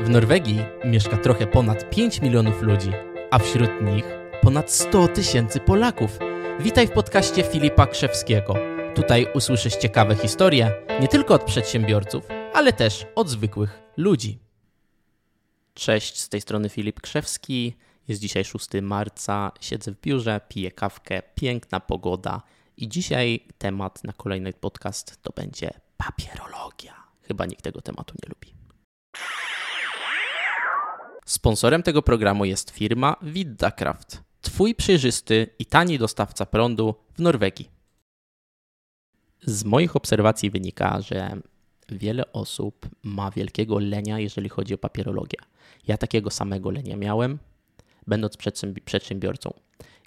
W Norwegii mieszka trochę ponad 5 milionów ludzi, a wśród nich ponad 100 tysięcy Polaków. Witaj w podcaście Filipa Krzewskiego. Tutaj usłyszysz ciekawe historie nie tylko od przedsiębiorców, ale też od zwykłych ludzi. Cześć, z tej strony Filip Krzewski. Jest dzisiaj 6 marca, siedzę w biurze, piję kawkę, piękna pogoda i dzisiaj temat na kolejny podcast to będzie papierologia. Chyba nikt tego tematu nie lubi. Sponsorem tego programu jest firma Viddakraft, Twój przejrzysty i tani dostawca prądu w Norwegii. Z moich obserwacji wynika, że wiele osób ma wielkiego lenia, jeżeli chodzi o papierologię. Ja takiego samego lenia miałem, będąc przedsiębiorcą.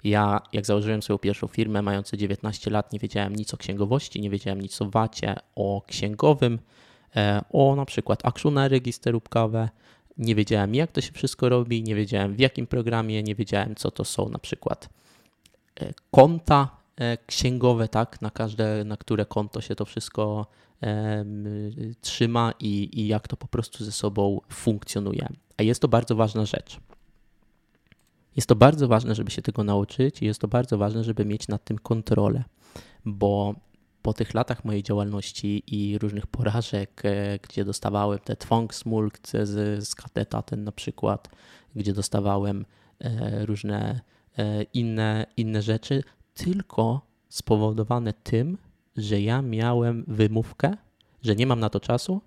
Ja, jak założyłem swoją pierwszą firmę, mając 19 lat, nie wiedziałem nic o księgowości, nie wiedziałem nic o wacie, o księgowym, e, o na przykład akcjonery gisterubkowe, nie wiedziałem jak to się wszystko robi, nie wiedziałem w jakim programie, nie wiedziałem co to są na przykład e, konta e, księgowe, tak, na każde, na które konto się to wszystko e, trzyma i, i jak to po prostu ze sobą funkcjonuje. A jest to bardzo ważna rzecz. Jest to bardzo ważne, żeby się tego nauczyć i jest to bardzo ważne, żeby mieć nad tym kontrolę, bo po tych latach mojej działalności i różnych porażek, e, gdzie dostawałem te twongsmulk z, z kateta, ten na przykład, gdzie dostawałem e, różne e, inne, inne rzeczy, tylko spowodowane tym, że ja miałem wymówkę, że nie mam na to czasu,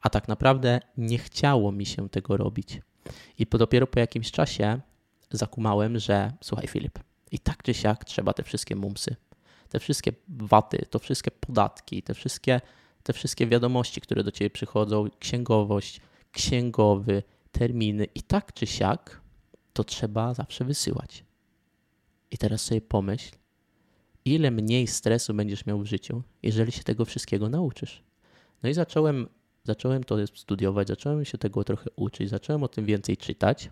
a tak naprawdę nie chciało mi się tego robić. I dopiero po jakimś czasie zakumałem, że słuchaj Filip, i tak czy siak trzeba te wszystkie mumsy te wszystkie waty, to wszystkie podatki, te wszystkie, te wszystkie wiadomości, które do ciebie przychodzą, księgowość, księgowy, terminy i tak czy siak, to trzeba zawsze wysyłać. I teraz sobie pomyśl, ile mniej stresu będziesz miał w życiu, jeżeli się tego wszystkiego nauczysz. No i zacząłem, zacząłem to studiować, zacząłem się tego trochę uczyć, zacząłem o tym więcej czytać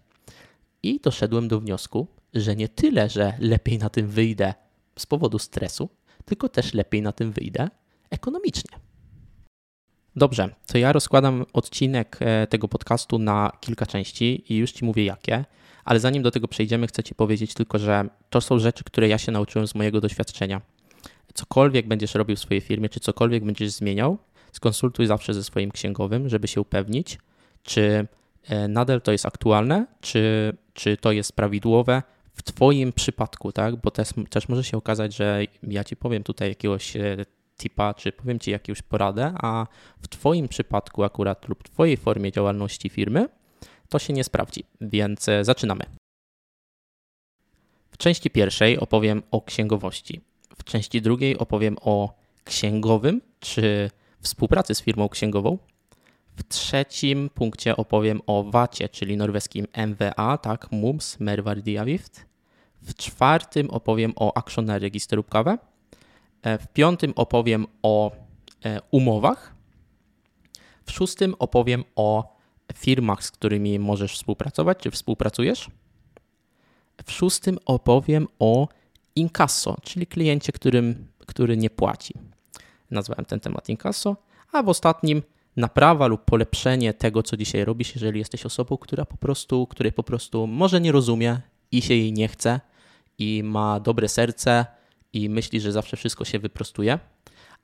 i doszedłem do wniosku, że nie tyle, że lepiej na tym wyjdę z powodu stresu, tylko też lepiej na tym wyjdę ekonomicznie. Dobrze, to ja rozkładam odcinek e, tego podcastu na kilka części i już Ci mówię jakie, ale zanim do tego przejdziemy, chcę Ci powiedzieć tylko, że to są rzeczy, które ja się nauczyłem z mojego doświadczenia. Cokolwiek będziesz robił w swojej firmie, czy cokolwiek będziesz zmieniał, skonsultuj zawsze ze swoim księgowym, żeby się upewnić, czy e, nadal to jest aktualne, czy, czy to jest prawidłowe, w Twoim przypadku, tak? Bo też, też może się okazać, że ja Ci powiem tutaj jakiegoś e, tipa, czy powiem Ci jakąś poradę, a w Twoim przypadku akurat lub Twojej formie działalności firmy to się nie sprawdzi, więc e, zaczynamy. W części pierwszej opowiem o księgowości. W części drugiej opowiem o księgowym, czy współpracy z firmą księgową. W trzecim punkcie opowiem o VAT-ie, czyli norweskim MWA, tak, MUMS, Mervardiavgift. W czwartym opowiem o akcjonary registerówkowe. E, w piątym opowiem o e, umowach. W szóstym opowiem o firmach, z którymi możesz współpracować, czy współpracujesz. W szóstym opowiem o inkasso, czyli kliencie, którym, który nie płaci. Nazwałem ten temat inkasso. A w ostatnim naprawa lub polepszenie tego, co dzisiaj robisz, jeżeli jesteś osobą, która po prostu, której po prostu może nie rozumie i się jej nie chce i ma dobre serce i myśli, że zawsze wszystko się wyprostuje,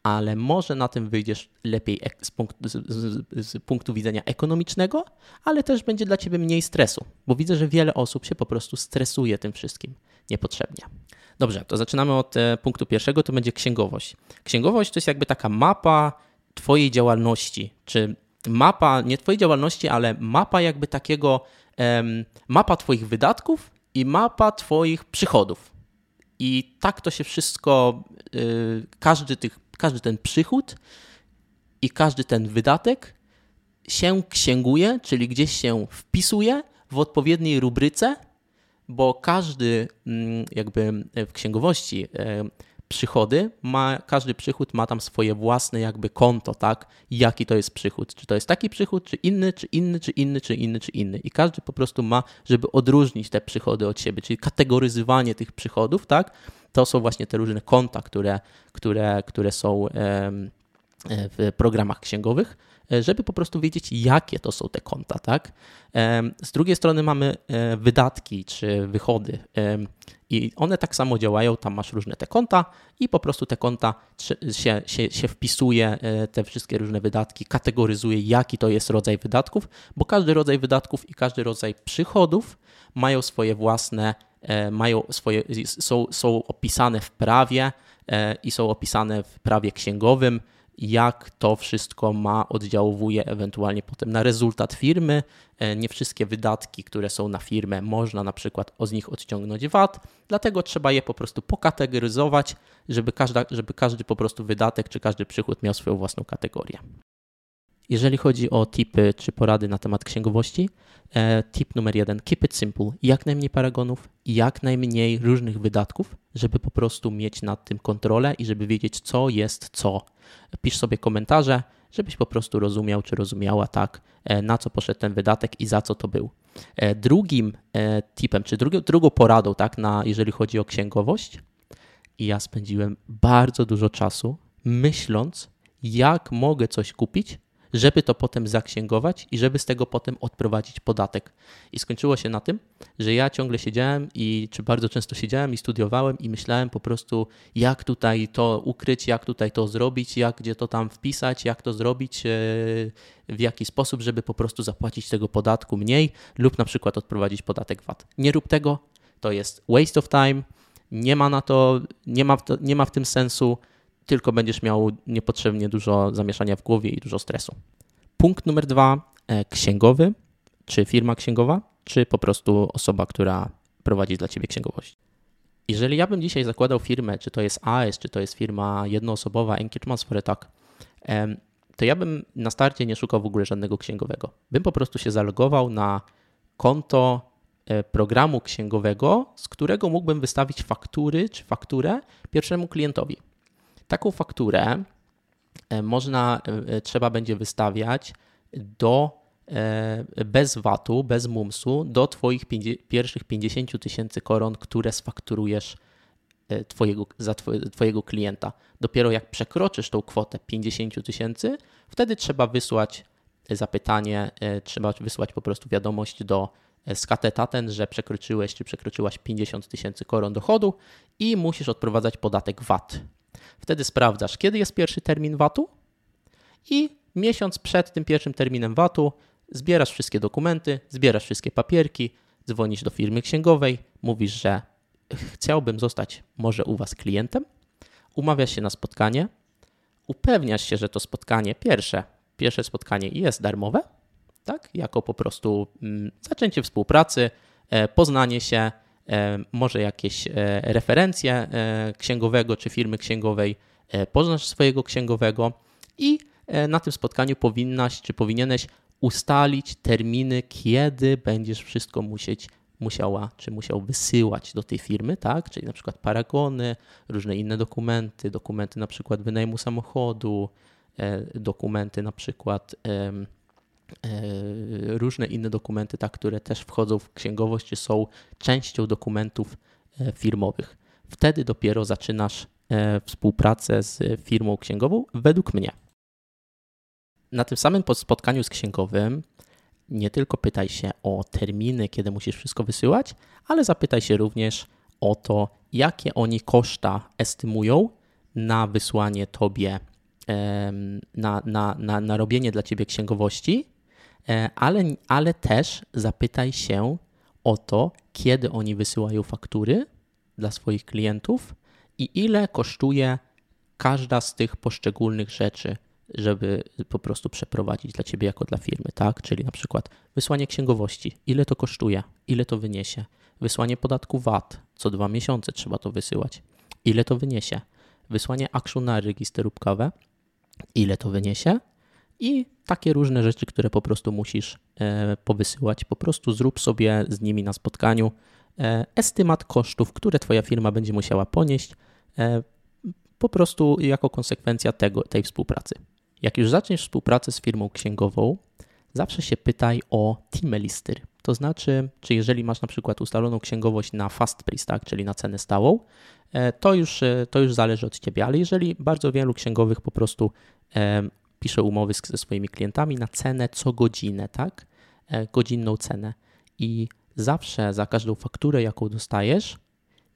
ale może na tym wyjdziesz lepiej z punktu, z, z, punktu widzenia ekonomicznego, ale też będzie dla ciebie mniej stresu, bo widzę, że wiele osób się po prostu stresuje tym wszystkim niepotrzebnie. Dobrze, to zaczynamy od e, punktu pierwszego, to będzie księgowość. Księgowość to jest jakby taka mapa Twojej działalności, czy mapa, nie Twojej działalności, ale mapa jakby takiego, mapa Twoich wydatków i mapa Twoich przychodów. I tak to się wszystko, y, każdy, tych, każdy ten przychód i każdy ten wydatek się księguje, czyli gdzieś się wpisuje w odpowiedniej rubryce, bo każdy mm, jakby w księgowości przychody, ma, każdy przychód ma tam swoje własne jakby konto, tak? Jaki to jest przychód? Czy to jest taki przychód, czy inny, czy inny, czy inny, czy inny, czy inny. I każdy po prostu ma, żeby odróżnić te przychody od siebie, czyli kategoryzowanie tych przychodów, tak? To są właśnie te różne konta, które, które, które są w programach księgowych żeby po prostu wiedzieć, jakie to są te konta, tak? Z drugiej strony mamy wydatki czy wychody i one tak samo działają, tam masz różne te konta i po prostu te konta się, się, się wpisuje, te wszystkie różne wydatki, kategoryzuje, jaki to jest rodzaj wydatków, bo każdy rodzaj wydatków i każdy rodzaj przychodów mają swoje własne, mają swoje, są, są opisane w prawie i są opisane w prawie księgowym jak to wszystko ma, oddziałuje ewentualnie potem na rezultat firmy. E, nie wszystkie wydatki, które są na firmę, można na przykład z nich odciągnąć VAT, dlatego trzeba je po prostu pokategoryzować, żeby, każda, żeby każdy po prostu wydatek czy każdy przychód miał swoją własną kategorię. Jeżeli chodzi o tipy czy porady na temat księgowości, e, tip numer jeden: keep it simple. Jak najmniej paragonów, jak najmniej różnych wydatków, żeby po prostu mieć nad tym kontrolę i żeby wiedzieć, co jest co. Pisz sobie komentarze, żebyś po prostu rozumiał czy rozumiała tak, e, na co poszedł ten wydatek i za co to był. E, drugim tipem, czy drugą, drugą poradą, tak, na, jeżeli chodzi o księgowość, i ja spędziłem bardzo dużo czasu myśląc, jak mogę coś kupić, żeby to potem zaksięgować i żeby z tego potem odprowadzić podatek. I skończyło się na tym, że ja ciągle siedziałem i czy bardzo często siedziałem i studiowałem i myślałem po prostu, jak tutaj to ukryć, jak tutaj to zrobić, jak gdzie to tam wpisać, jak to zrobić, e, w jaki sposób, żeby po prostu zapłacić tego podatku mniej lub na przykład odprowadzić podatek VAT. Nie rób tego, to jest waste of time, nie ma na to, nie ma, nie ma w tym sensu tylko będziesz miał niepotrzebnie dużo zamieszania w głowie i dużo stresu. Punkt numer dwa, e, księgowy, czy firma księgowa, czy po prostu osoba, która prowadzi dla ciebie księgowość. Jeżeli ja bym dzisiaj zakładał firmę, czy to jest AS, czy to jest firma jednoosobowa, Engagement for tak, to ja bym na starcie nie szukał w ogóle żadnego księgowego. Bym po prostu się zalogował na konto e, programu księgowego, z którego mógłbym wystawić faktury czy fakturę pierwszemu klientowi. Taką fakturę e, można, e, e, trzeba będzie wystawiać do bez VAT-u, bez MUMS-u do Twoich pierwszych 50 tysięcy koron, które sfakturujesz twojego, za twojego klienta. Dopiero jak przekroczysz tą kwotę 50 tysięcy, wtedy trzeba wysłać zapytanie, trzeba wysłać po prostu wiadomość do skatetaten, że przekroczyłeś czy przekroczyłaś 50 tysięcy koron dochodu i musisz odprowadzać podatek VAT. Wtedy sprawdzasz, kiedy jest pierwszy termin VAT-u i miesiąc przed tym pierwszym terminem VAT-u zbierasz wszystkie dokumenty, zbierasz wszystkie papierki, dzwonisz do firmy księgowej, mówisz, że chciałbym zostać może u Was klientem, umawiasz się na spotkanie, upewniasz się, że to spotkanie pierwsze, pierwsze spotkanie jest darmowe, tak, jako po prostu mm, zaczęcie współpracy, e, poznanie się, może jakieś e, referencje e, księgowego czy firmy księgowej, poznasz swojego księgowego i na tym spotkaniu powinnaś czy powinieneś ustalić terminy, kiedy będziesz wszystko musieć, musiała czy musiał wysyłać do tej firmy, tak? Czyli na przykład paragony, różne inne dokumenty, dokumenty na przykład wynajmu samochodu, dokumenty na przykład E, różne inne dokumenty, tak, które też wchodzą w księgowość, czy są częścią dokumentów e, firmowych. Wtedy dopiero zaczynasz e, współpracę z firmą księgową, według mnie. Na tym samym spotkaniu z księgowym nie tylko pytaj się o terminy, kiedy musisz wszystko wysyłać, ale zapytaj się również o to, jakie oni koszta estymują na wysłanie tobie, na, na, na, na robienie dla ciebie księgowości E, ale, ale też zapytaj się o to, kiedy oni wysyłają faktury dla swoich klientów i ile kosztuje każda z tych poszczególnych rzeczy, żeby po prostu przeprowadzić dla ciebie jako dla firmy, tak? Czyli na przykład wysłanie księgowości, ile to kosztuje, ile to wyniesie, wysłanie podatku VAT, co dwa miesiące trzeba to wysyłać, ile to wyniesie, wysłanie na registerówkowe, ile to wyniesie, i takie różne rzeczy, które po prostu musisz e, powysyłać. Po prostu zrób sobie z nimi na spotkaniu e, estymat kosztów, które Twoja firma będzie musiała ponieść e, po prostu jako konsekwencja tego, tej współpracy. Jak już zaczniesz współpracę z firmą księgową, zawsze się pytaj o team listy. To znaczy, czy jeżeli masz na przykład ustaloną księgowość na fast price, tak, czyli na cenę stałą, to już, to już zależy od Ciebie, ale jeżeli bardzo wielu księgowych po prostu pisze umowy ze swoimi klientami na cenę co godzinę, tak? E, godzinną cenę. I zawsze za każdą fakturę, jaką dostajesz,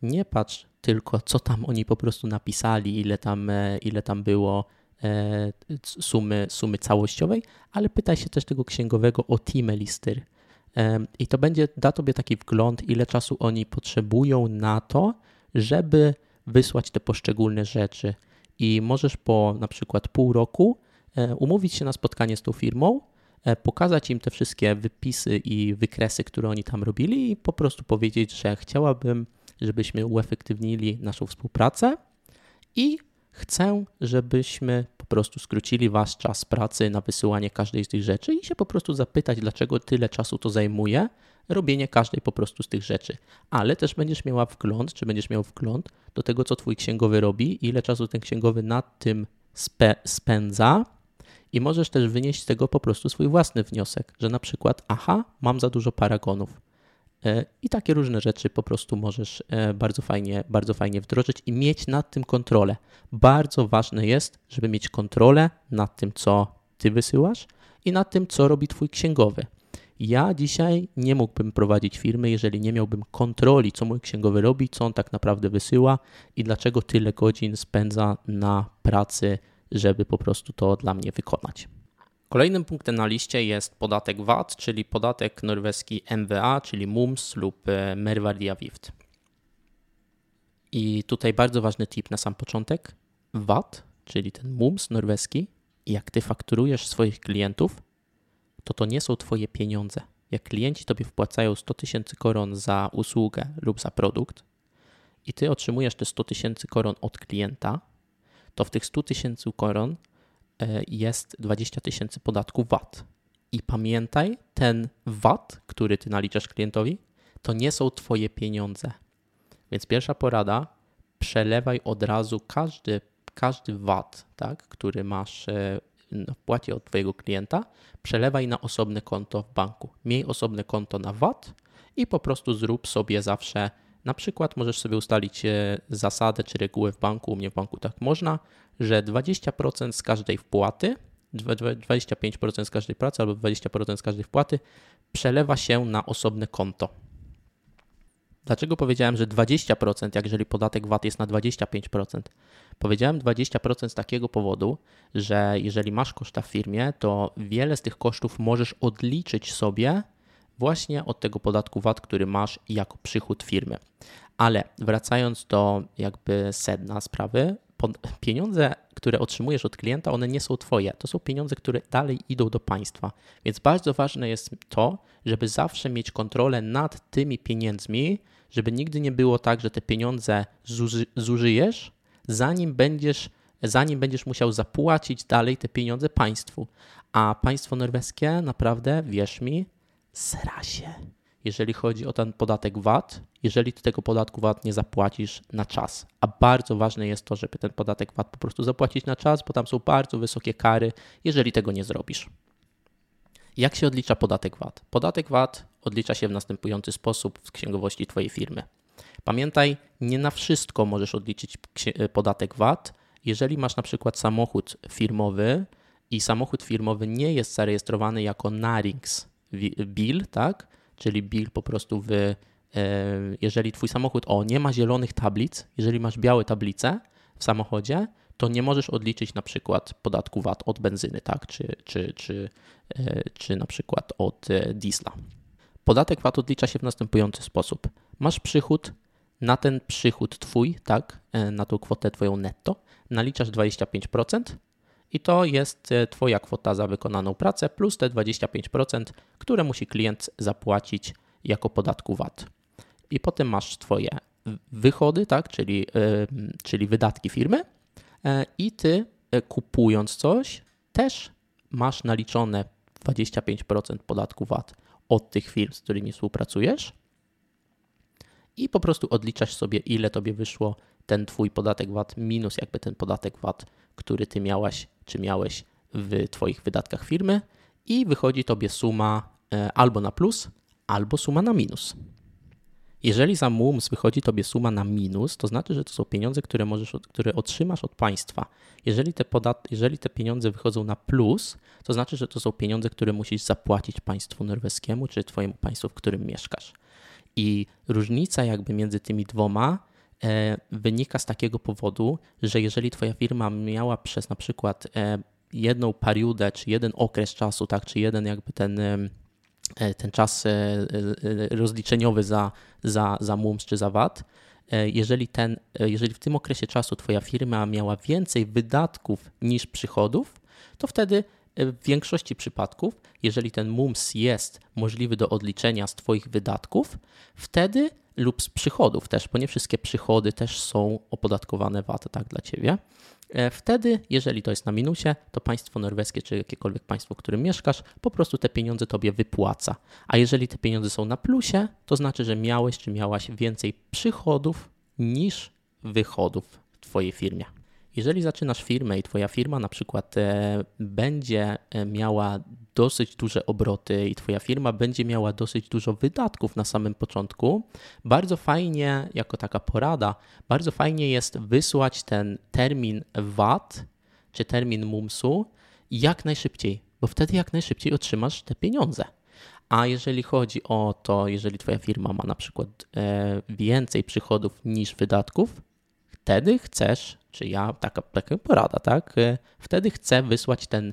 nie patrz tylko, co tam oni po prostu napisali, ile tam, e, ile tam było e, sumy, sumy całościowej, ale pytaj się też tego księgowego o team lister. I to będzie, da tobie taki wgląd, ile czasu oni potrzebują na to, żeby wysłać te poszczególne rzeczy. I możesz po na przykład pół roku umówić się na spotkanie z tą firmą, e, pokazać im te wszystkie wypisy i wykresy, które oni tam robili, i po prostu powiedzieć, że chciałabym, żebyśmy uefektywnili naszą współpracę i chcę, żebyśmy po prostu skrócili wasz czas pracy na wysyłanie każdej z tych rzeczy i się po prostu zapytać, dlaczego tyle czasu to zajmuje, robienie każdej po prostu z tych rzeczy. Ale też będziesz miała wgląd, czy będziesz miał wgląd do tego, co twój księgowy robi, ile czasu ten księgowy nad tym spędza. I możesz też wynieść z tego po prostu swój własny wniosek, że na przykład, aha, mam za dużo paragonów. E, I takie różne rzeczy po prostu możesz e, bardzo fajnie, bardzo fajnie wdrożyć i mieć nad tym kontrolę. Bardzo ważne jest, żeby mieć kontrolę nad tym, co ty wysyłasz i nad tym, co robi twój księgowy. Ja dzisiaj nie mógłbym prowadzić firmy, jeżeli nie miałbym kontroli, co mój księgowy robi, co on tak naprawdę wysyła i dlaczego tyle godzin spędza na pracy, żeby po prostu to dla mnie wykonać. Kolejnym punktem na liście jest podatek VAT, czyli podatek norweski MVA, czyli MUMS lub e, Merverdiavgift. I tutaj bardzo ważny tip na sam początek. VAT, czyli ten MUMS norweski, jak ty fakturujesz swoich klientów, to to nie są Twoje pieniądze. Jak klienci Tobie wpłacają 100 tysięcy koron za usługę lub za produkt i Ty otrzymujesz te 100 tysięcy koron od klienta, to w tych 100 tysięcy koron e, jest 20 tysięcy podatku VAT. I pamiętaj, ten VAT, który Ty naliczasz klientowi, to nie są Twoje pieniądze. Więc pierwsza porada, przelewaj od razu każdy, każdy VAT, tak, który masz e, wpłacie od Twojego klienta, przelewaj na osobne konto w banku. Miej osobne konto na VAT i po prostu zrób sobie zawsze, na przykład możesz sobie ustalić e, zasadę czy regułę w banku, u mnie w banku tak można, że 20% z każdej wpłaty, 25% z każdej pracy albo 20% z każdej wpłaty przelewa się na osobne konto. Dlaczego powiedziałem, że 20%, jak jeżeli podatek VAT jest na 25%? Powiedziałem 20% z takiego powodu, że jeżeli masz koszta w firmie, to wiele z tych kosztów możesz odliczyć sobie właśnie od tego podatku VAT, który masz jako przychód firmy. Ale wracając do jakby sedna sprawy, pieniądze, które otrzymujesz od klienta, one nie są twoje. To są pieniądze, które dalej idą do państwa. Więc bardzo ważne jest to, żeby zawsze mieć kontrolę nad tymi pieniędzmi, żeby nigdy nie było tak, że te pieniądze zuży zużyjesz, zanim będziesz, zanim będziesz musiał zapłacić dalej te pieniądze państwu. A państwo norweskie naprawdę, wierz mi, sra się, jeżeli chodzi o ten podatek VAT, jeżeli ty tego podatku VAT nie zapłacisz na czas. A bardzo ważne jest to, żeby ten podatek VAT po prostu zapłacić na czas, bo tam są bardzo wysokie kary, jeżeli tego nie zrobisz. Jak się odlicza podatek VAT? Podatek VAT odlicza się w następujący sposób w księgowości Twojej firmy. Pamiętaj, nie na wszystko możesz odliczyć podatek VAT. Jeżeli masz na przykład samochód firmowy i samochód firmowy nie jest zarejestrowany jako Narings bill, tak? Czyli bill po prostu w, e, jeżeli twój samochód, o, nie ma zielonych tablic, jeżeli masz białe tablice w samochodzie, to nie możesz odliczyć na przykład podatku VAT od benzyny, tak? Czy, czy, czy, e, czy na przykład od e, diesla. Podatek VAT odlicza się w następujący sposób. Masz przychód, na ten przychód twój, tak, na tą kwotę twoją netto, naliczasz 25% i to jest e, twoja kwota za wykonaną pracę plus te 25%, które musi klient zapłacić jako podatku VAT. I potem masz twoje wychody, tak, czyli, yy, czyli wydatki firmy yy, i ty kupując coś też masz naliczone 25% podatku VAT od tych firm, z którymi współpracujesz i po prostu odliczasz sobie, ile tobie wyszło ten twój podatek VAT minus jakby ten podatek VAT, który ty miałaś czy miałeś w twoich wydatkach firmy i wychodzi tobie suma e, albo na plus, albo suma na minus. Jeżeli za MUMS wychodzi tobie suma na minus, to znaczy, że to są pieniądze, które, możesz, które otrzymasz od państwa. Jeżeli te, podat jeżeli te pieniądze wychodzą na plus, to znaczy, że to są pieniądze, które musisz zapłacić państwu norweskiemu czy twojemu państwu, w którym mieszkasz. I różnica jakby między tymi dwoma e, wynika z takiego powodu, że jeżeli twoja firma miała przez na przykład e, jedną periudę, czy jeden okres czasu, tak, czy jeden jakby ten E, ten czas rozliczeniowy za, za, za MUMS czy za VAT, jeżeli, ten, jeżeli w tym okresie czasu Twoja firma miała więcej wydatków niż przychodów, to wtedy w większości przypadków, jeżeli ten MUMS jest możliwy do odliczenia z Twoich wydatków, wtedy lub z przychodów też, bo nie wszystkie przychody też są opodatkowane VAT tak dla Ciebie. E, wtedy, jeżeli to jest na minusie, to państwo norweskie czy jakiekolwiek państwo, w którym mieszkasz, po prostu te pieniądze tobie wypłaca. A jeżeli te pieniądze są na plusie, to znaczy, że miałeś czy miałaś więcej przychodów niż wychodów w twojej firmie. Jeżeli zaczynasz firmę i Twoja firma na przykład e, będzie e, miała dosyć duże obroty i Twoja firma będzie miała dosyć dużo wydatków na samym początku, bardzo fajnie, jako taka porada, bardzo fajnie jest wysłać ten termin VAT czy termin MUMS-u jak najszybciej, bo wtedy jak najszybciej otrzymasz te pieniądze. A jeżeli chodzi o to, jeżeli Twoja firma ma na przykład e, więcej przychodów niż wydatków, wtedy chcesz, czy ja, taka, taka porada, tak? E, wtedy chcę wysłać ten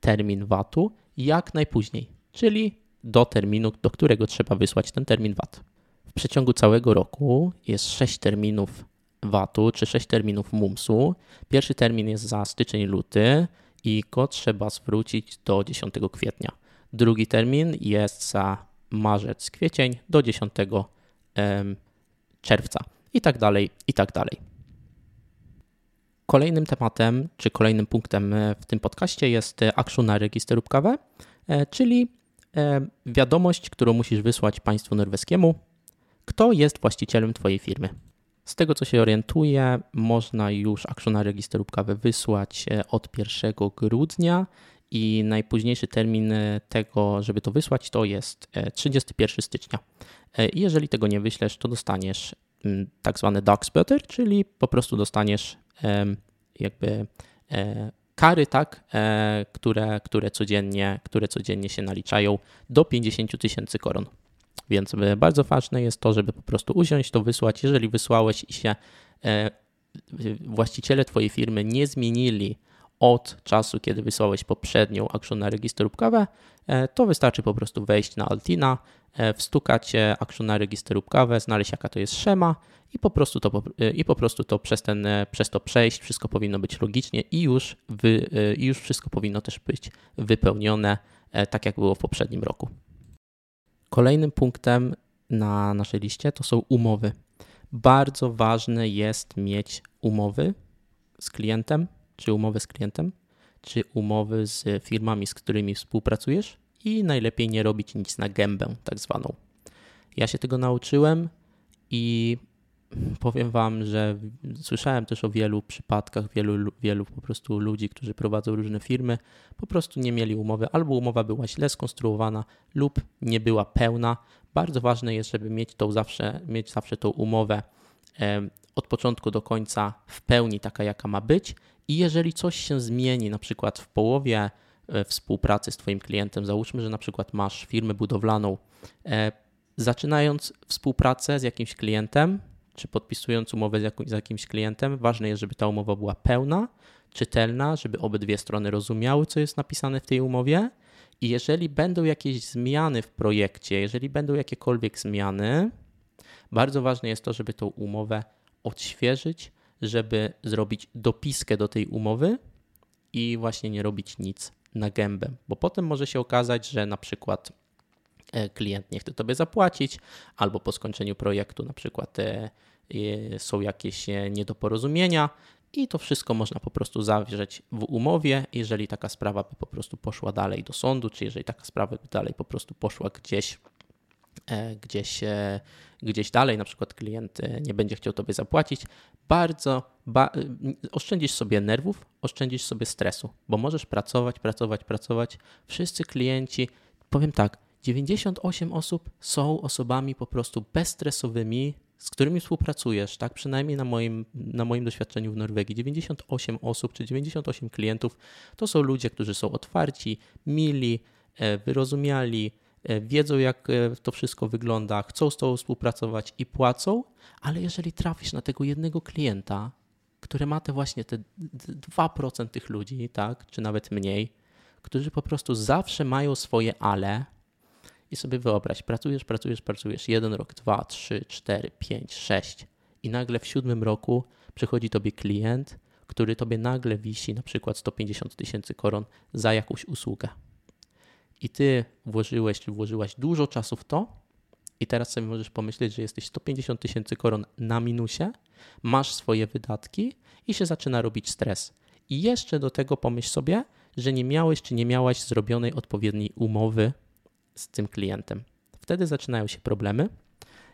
termin VAT-u jak najpóźniej, czyli do terminu, do którego trzeba wysłać ten termin VAT. W przeciągu całego roku jest 6 terminów VAT-u, czy 6 terminów MUMS-u. Pierwszy termin jest za styczeń, luty i go trzeba zwrócić do 10 kwietnia. Drugi termin jest za marzec, kwiecień do 10 czerwca i tak dalej, i tak dalej. Kolejnym tematem, czy kolejnym punktem e, w tym podcaście jest e, action na registerówkawę, e, czyli wiadomość, którą musisz wysłać państwu norweskiemu, kto jest właścicielem Twojej firmy. Z tego co się orientuję, można już akcjona registerówkawę wysłać od 1 grudnia i najpóźniejszy termin tego, żeby to wysłać, to jest 31 stycznia. Jeżeli tego nie wyślesz, to dostaniesz mm, tak zwany Docs Butter, czyli po prostu dostaniesz jakby e, kary, tak, e, które, które, codziennie, które codziennie się naliczają do 50 tysięcy koron. Więc e, bardzo ważne jest to, żeby po prostu usiąść to wysłać. Jeżeli wysłałeś i się właściciele Twojej firmy nie zmienili od czasu, kiedy wysłałeś poprzednią akcję na registrówkawę, to wystarczy po prostu wejść na Altina, wstukać akcję na registrówkawę, znaleźć jaka to jest szema i po prostu to, e, i po prostu to przez, ten, e, przez to przejść, wszystko powinno być logicznie i już, wy, e, już wszystko powinno też być wypełnione tak, jak było w poprzednim roku. Kolejnym punktem na naszej liście to są umowy. Bardzo ważne jest mieć umowy z klientem, czy umowy z klientem, czy umowy z firmami, z którymi współpracujesz i najlepiej nie robić nic na gębę, tak zwaną. Ja się tego nauczyłem i powiem Wam, że słyszałem też o wielu przypadkach, wielu, wielu po prostu ludzi, którzy prowadzą różne firmy, po prostu nie mieli umowy, albo umowa była źle skonstruowana, lub nie była pełna. Bardzo ważne jest, żeby mieć, tą zawsze, mieć zawsze tą umowę od początku do końca w pełni taka, jaka ma być. I jeżeli coś się zmieni, na przykład w połowie e, współpracy z Twoim klientem, załóżmy, że na przykład masz firmę budowlaną, e, zaczynając współpracę z jakimś klientem, czy podpisując umowę z, z jakimś klientem, ważne jest, żeby ta umowa była pełna, czytelna, żeby obydwie strony rozumiały, co jest napisane w tej umowie. I jeżeli będą jakieś zmiany w projekcie, jeżeli będą jakiekolwiek zmiany, bardzo ważne jest to, żeby tą umowę odświeżyć, żeby zrobić dopiskę do tej umowy i właśnie nie robić nic na gębę, bo potem może się okazać, że na przykład E, klient nie chce tobie zapłacić, albo po skończeniu projektu na przykład e, są jakieś e, niedoporozumienia i to wszystko można po prostu zawrzeć w umowie, jeżeli taka sprawa by po prostu poszła dalej do sądu, czy jeżeli taka sprawa by dalej po prostu poszła gdzieś gdzieś, gdzieś dalej, na przykład klient nie będzie chciał tobie zapłacić, bardzo ba oszczędzisz sobie nerwów, oszczędzisz sobie stresu, bo możesz pracować, pracować, pracować. Wszyscy klienci, powiem tak, 98 osób są osobami po prostu bezstresowymi, z którymi współpracujesz, tak przynajmniej na moim, na moim doświadczeniu w Norwegii. 98 osób czy 98 klientów to są ludzie, którzy są otwarci, mili, e, wyrozumiali, e, wiedzą jak e, to wszystko wygląda, chcą z tobą współpracować i płacą, ale jeżeli trafisz na tego jednego klienta, który ma te właśnie te 2% tych ludzi, tak, czy nawet mniej, którzy po prostu zawsze mają swoje ale, i sobie wyobraź, pracujesz, pracujesz, pracujesz jeden rok, dwa, trzy, cztery, pięć, sześć i nagle w siódmym roku przychodzi tobie klient, który tobie nagle wisi na przykład 150 tysięcy koron za jakąś usługę. I ty włożyłeś, czy włożyłaś dużo czasu w to i teraz sobie możesz pomyśleć, że jesteś 150 tysięcy koron na minusie, masz swoje wydatki i się zaczyna robić stres. I jeszcze do tego pomyśl sobie, że nie miałeś czy nie miałaś zrobionej odpowiedniej umowy z tym klientem. Wtedy zaczynają się problemy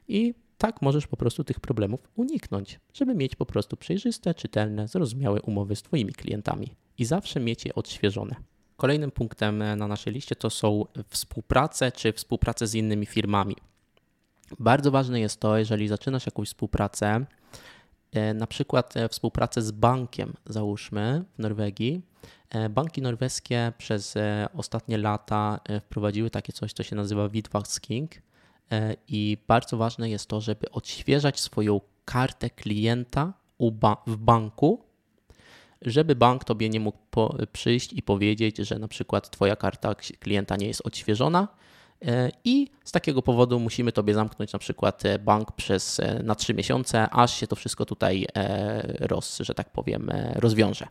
i tak możesz po prostu tych problemów uniknąć, żeby mieć po prostu przejrzyste, czytelne, zrozumiałe umowy z Twoimi klientami i zawsze mieć je odświeżone. Kolejnym punktem na naszej liście to są współprace czy współprace z innymi firmami. Bardzo ważne jest to, jeżeli zaczynasz jakąś współpracę, e, na przykład e, współpracę z bankiem, załóżmy w Norwegii, E, banki norweskie przez e, ostatnie lata e, wprowadziły takie coś, co się nazywa Vidvasking i bardzo ważne jest to, żeby odświeżać swoją kartę klienta w banku, żeby bank tobie nie mógł przyjść i powiedzieć, że na przykład twoja karta klienta nie jest odświeżona i z takiego powodu musimy tobie zamknąć na przykład bank przez na trzy miesiące, aż się to wszystko tutaj roz, że tak powiem, rozwiąże.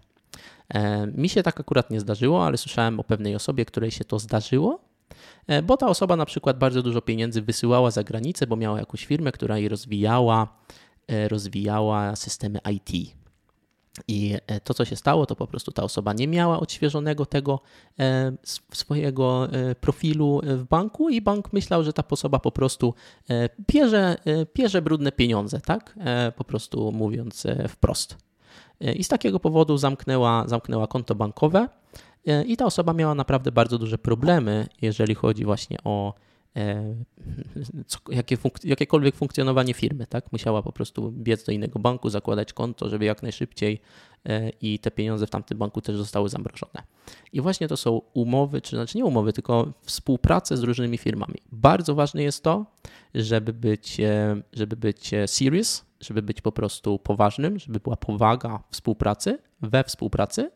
E, mi się tak akurat nie zdarzyło, ale słyszałem o pewnej osobie, której się to zdarzyło, e, bo ta osoba na przykład bardzo dużo pieniędzy wysyłała za granicę, bo miała jakąś firmę, która jej rozwijała, e, rozwijała systemy IT. I to, co się stało, to po prostu ta osoba nie miała odświeżonego tego swojego profilu w banku, i bank myślał, że ta osoba po prostu bierze, bierze brudne pieniądze, tak? Po prostu mówiąc wprost. E, I z takiego powodu zamknęła, zamknęła konto bankowe e, i ta osoba miała naprawdę bardzo duże problemy, jeżeli chodzi właśnie o e, co, jakie funk jakiekolwiek funkcjonowanie firmy. Tak? Musiała po prostu biec do innego banku, zakładać konto, żeby jak najszybciej i te pieniądze w tamtym banku też zostały zamrożone. I właśnie to są umowy, czy znaczy nie umowy, tylko współprace z różnymi firmami. Bardzo ważne jest to, żeby być, żeby być serious, żeby być po prostu poważnym, żeby była powaga współpracy, we współpracy.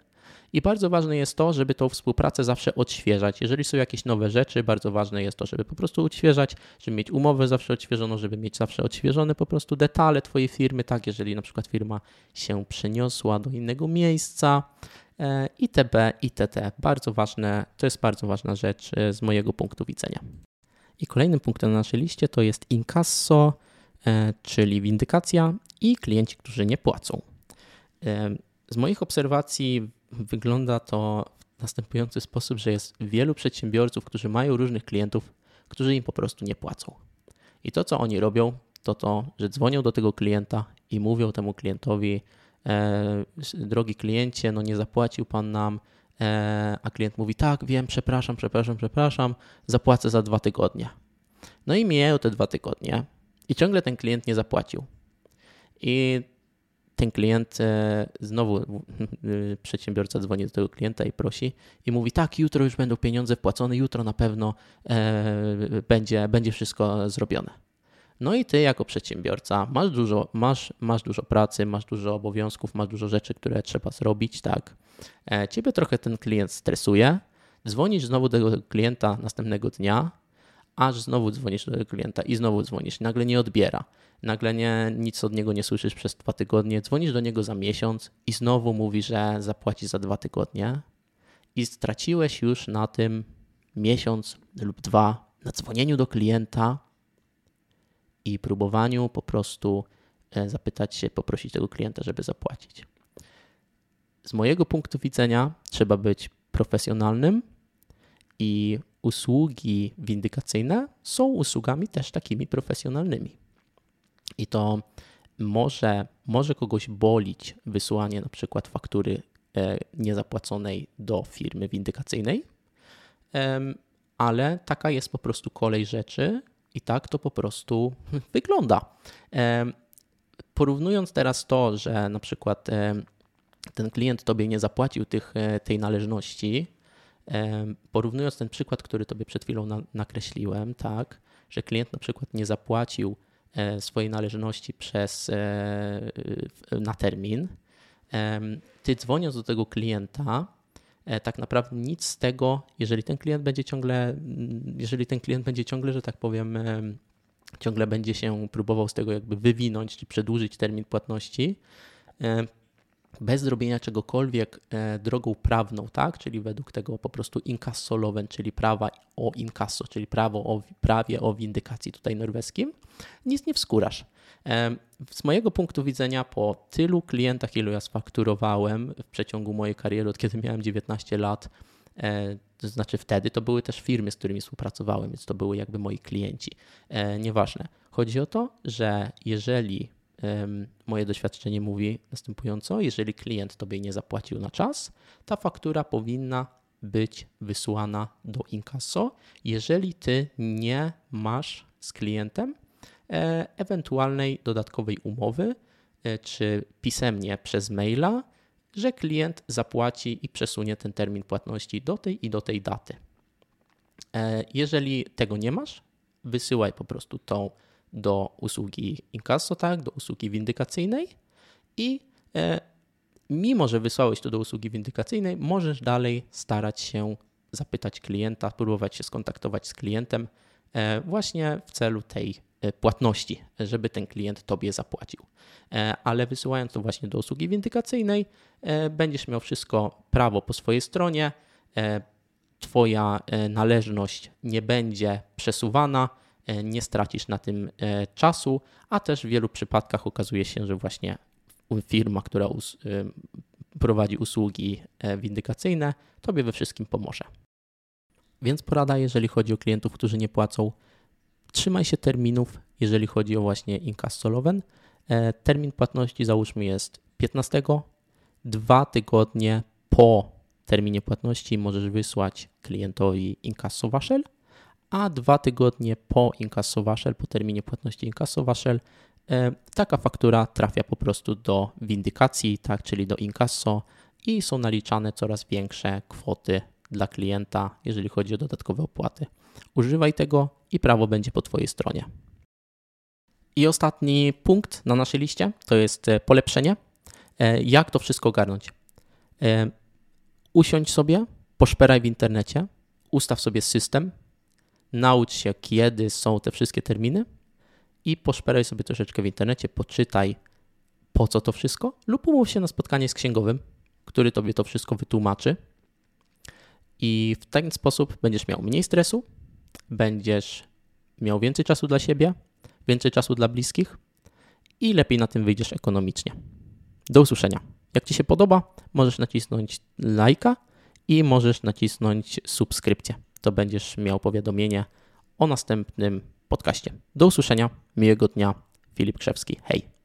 I bardzo ważne jest to, żeby tą współpracę zawsze odświeżać. Jeżeli są jakieś nowe rzeczy, bardzo ważne jest to, żeby po prostu odświeżać, żeby mieć umowę zawsze odświeżoną, żeby mieć zawsze odświeżone po prostu detale Twojej firmy, tak, jeżeli na przykład firma się przeniosła do innego miejsca, e, itb., itd. Bardzo ważne, to jest bardzo ważna rzecz e, z mojego punktu widzenia. I kolejnym punktem na naszej liście to jest incasso, E, czyli windykacja i klienci, którzy nie płacą. E, z moich obserwacji wygląda to w następujący sposób, że jest wielu przedsiębiorców, którzy mają różnych klientów, którzy im po prostu nie płacą. I to, co oni robią, to to, że dzwonią do tego klienta i mówią temu klientowi, e, drogi kliencie, no nie zapłacił pan nam, e, a klient mówi, tak, wiem, przepraszam, przepraszam, przepraszam, zapłacę za dwa tygodnie. No i mijają te dwa tygodnie, i ciągle ten klient nie zapłacił. I ten klient e, znowu przedsiębiorca dzwoni do tego klienta i prosi i mówi: Tak, jutro już będą pieniądze wpłacone, jutro na pewno e, będzie, będzie wszystko zrobione. No i ty, jako przedsiębiorca, masz dużo, masz, masz dużo pracy, masz dużo obowiązków, masz dużo rzeczy, które trzeba zrobić, tak. E, ciebie trochę ten klient stresuje. Dzwonisz znowu do tego klienta następnego dnia aż znowu dzwonisz do klienta i znowu dzwonisz. Nagle nie odbiera. Nagle nie, nic od niego nie słyszysz przez dwa tygodnie. Dzwonisz do niego za miesiąc i znowu mówi, że zapłaci za dwa tygodnie. I straciłeś już na tym miesiąc lub dwa na dzwonieniu do klienta i próbowaniu po prostu e, zapytać się, poprosić tego klienta, żeby zapłacić. Z mojego punktu widzenia trzeba być profesjonalnym i usługi windykacyjne są usługami też takimi profesjonalnymi. I to może, może kogoś bolić wysłanie na przykład faktury e, niezapłaconej do firmy windykacyjnej, ale taka jest po prostu kolej rzeczy i tak to po prostu wygląda. Porównując teraz to, że na przykład ten klient tobie nie zapłacił tych, e, tej należności, porównując ten przykład, który tobie przed chwilą nakreśliłem, tak, że klient na przykład nie zapłacił e, swojej należności przez, e, na termin, ty dzwoniąc do tego klienta, tak naprawdę nic z tego, jeżeli ten klient będzie ciągle, jeżeli ten klient będzie ciągle, że tak powiem, ciągle będzie się próbował z tego jakby wywinąć czy przedłużyć termin płatności, bez zrobienia czegokolwiek e, drogą prawną, tak? czyli według tego po prostu inkassolowen, czyli prawa o inkasso, czyli prawo o, prawie o windykacji tutaj norweskim, nic nie wskórasz. E, z mojego punktu widzenia, po tylu klientach, ilu ja sfakturowałem w przeciągu mojej kariery, od kiedy miałem 19 lat, e, to znaczy wtedy to były też firmy, z którymi współpracowałem, więc to były jakby moi klienci. Nieważne. Chodzi o to, że jeżeli moje doświadczenie mówi następująco: jeżeli klient tobie nie zapłacił na czas, ta faktura powinna być wysłana do inkasso, jeżeli ty nie masz z klientem e, ewentualnej dodatkowej umowy, e, czy pisemnie przez maila, że klient zapłaci i przesunie ten termin płatności do tej i do tej daty. E, jeżeli tego nie masz, wysyłaj po prostu tą do usługi inkasso, tak, do usługi windykacyjnej i e, mimo, że wysłałeś to do usługi windykacyjnej, możesz dalej starać się zapytać klienta, próbować się skontaktować z klientem e, właśnie w celu tej e, płatności, żeby ten klient tobie zapłacił. Ale wysyłając to właśnie do usługi windykacyjnej, będziesz miał wszystko prawo po swojej stronie, Twoja należność nie będzie przesuwana, nie stracisz na tym e, czasu, a też w wielu przypadkach okazuje się, że właśnie firma, która us e, prowadzi usługi windykacyjne, tobie we wszystkim pomoże. Więc porada, jeżeli chodzi o klientów, którzy nie płacą, trzymaj się terminów, jeżeli chodzi o właśnie inkassolowen. Termin płatności załóżmy jest 15, dwa tygodnie po terminie płatności możesz wysłać klientowi inkasso waszel a dwa tygodnie po inkasso waszel, po terminie płatności inkasso waszel, e, taka faktura trafia po prostu do windykacji, tak, czyli do inkasso i są naliczane coraz większe kwoty dla klienta, jeżeli chodzi o dodatkowe opłaty. Używaj tego i prawo będzie po Twojej stronie. I ostatni punkt na naszej liście to jest e, polepszenie. E, jak to wszystko ogarnąć? Usiądź sobie, poszperaj w internecie, ustaw sobie system, naucz się, kiedy są te wszystkie terminy i poszperaj sobie troszeczkę w internecie, poczytaj po co to wszystko, lub umów się na spotkanie z księgowym, który tobie to wszystko wytłumaczy. I w ten sposób będziesz miał mniej stresu, będziesz miał więcej czasu dla siebie, więcej czasu dla bliskich i lepiej na tym wyjdziesz ekonomicznie. Do usłyszenia. Jak Ci się podoba, możesz nacisnąć lajka i możesz nacisnąć subskrypcję to będziesz miał powiadomienie o następnym podcaście. Do usłyszenia, miłego dnia, Filip Krzewski. Hej!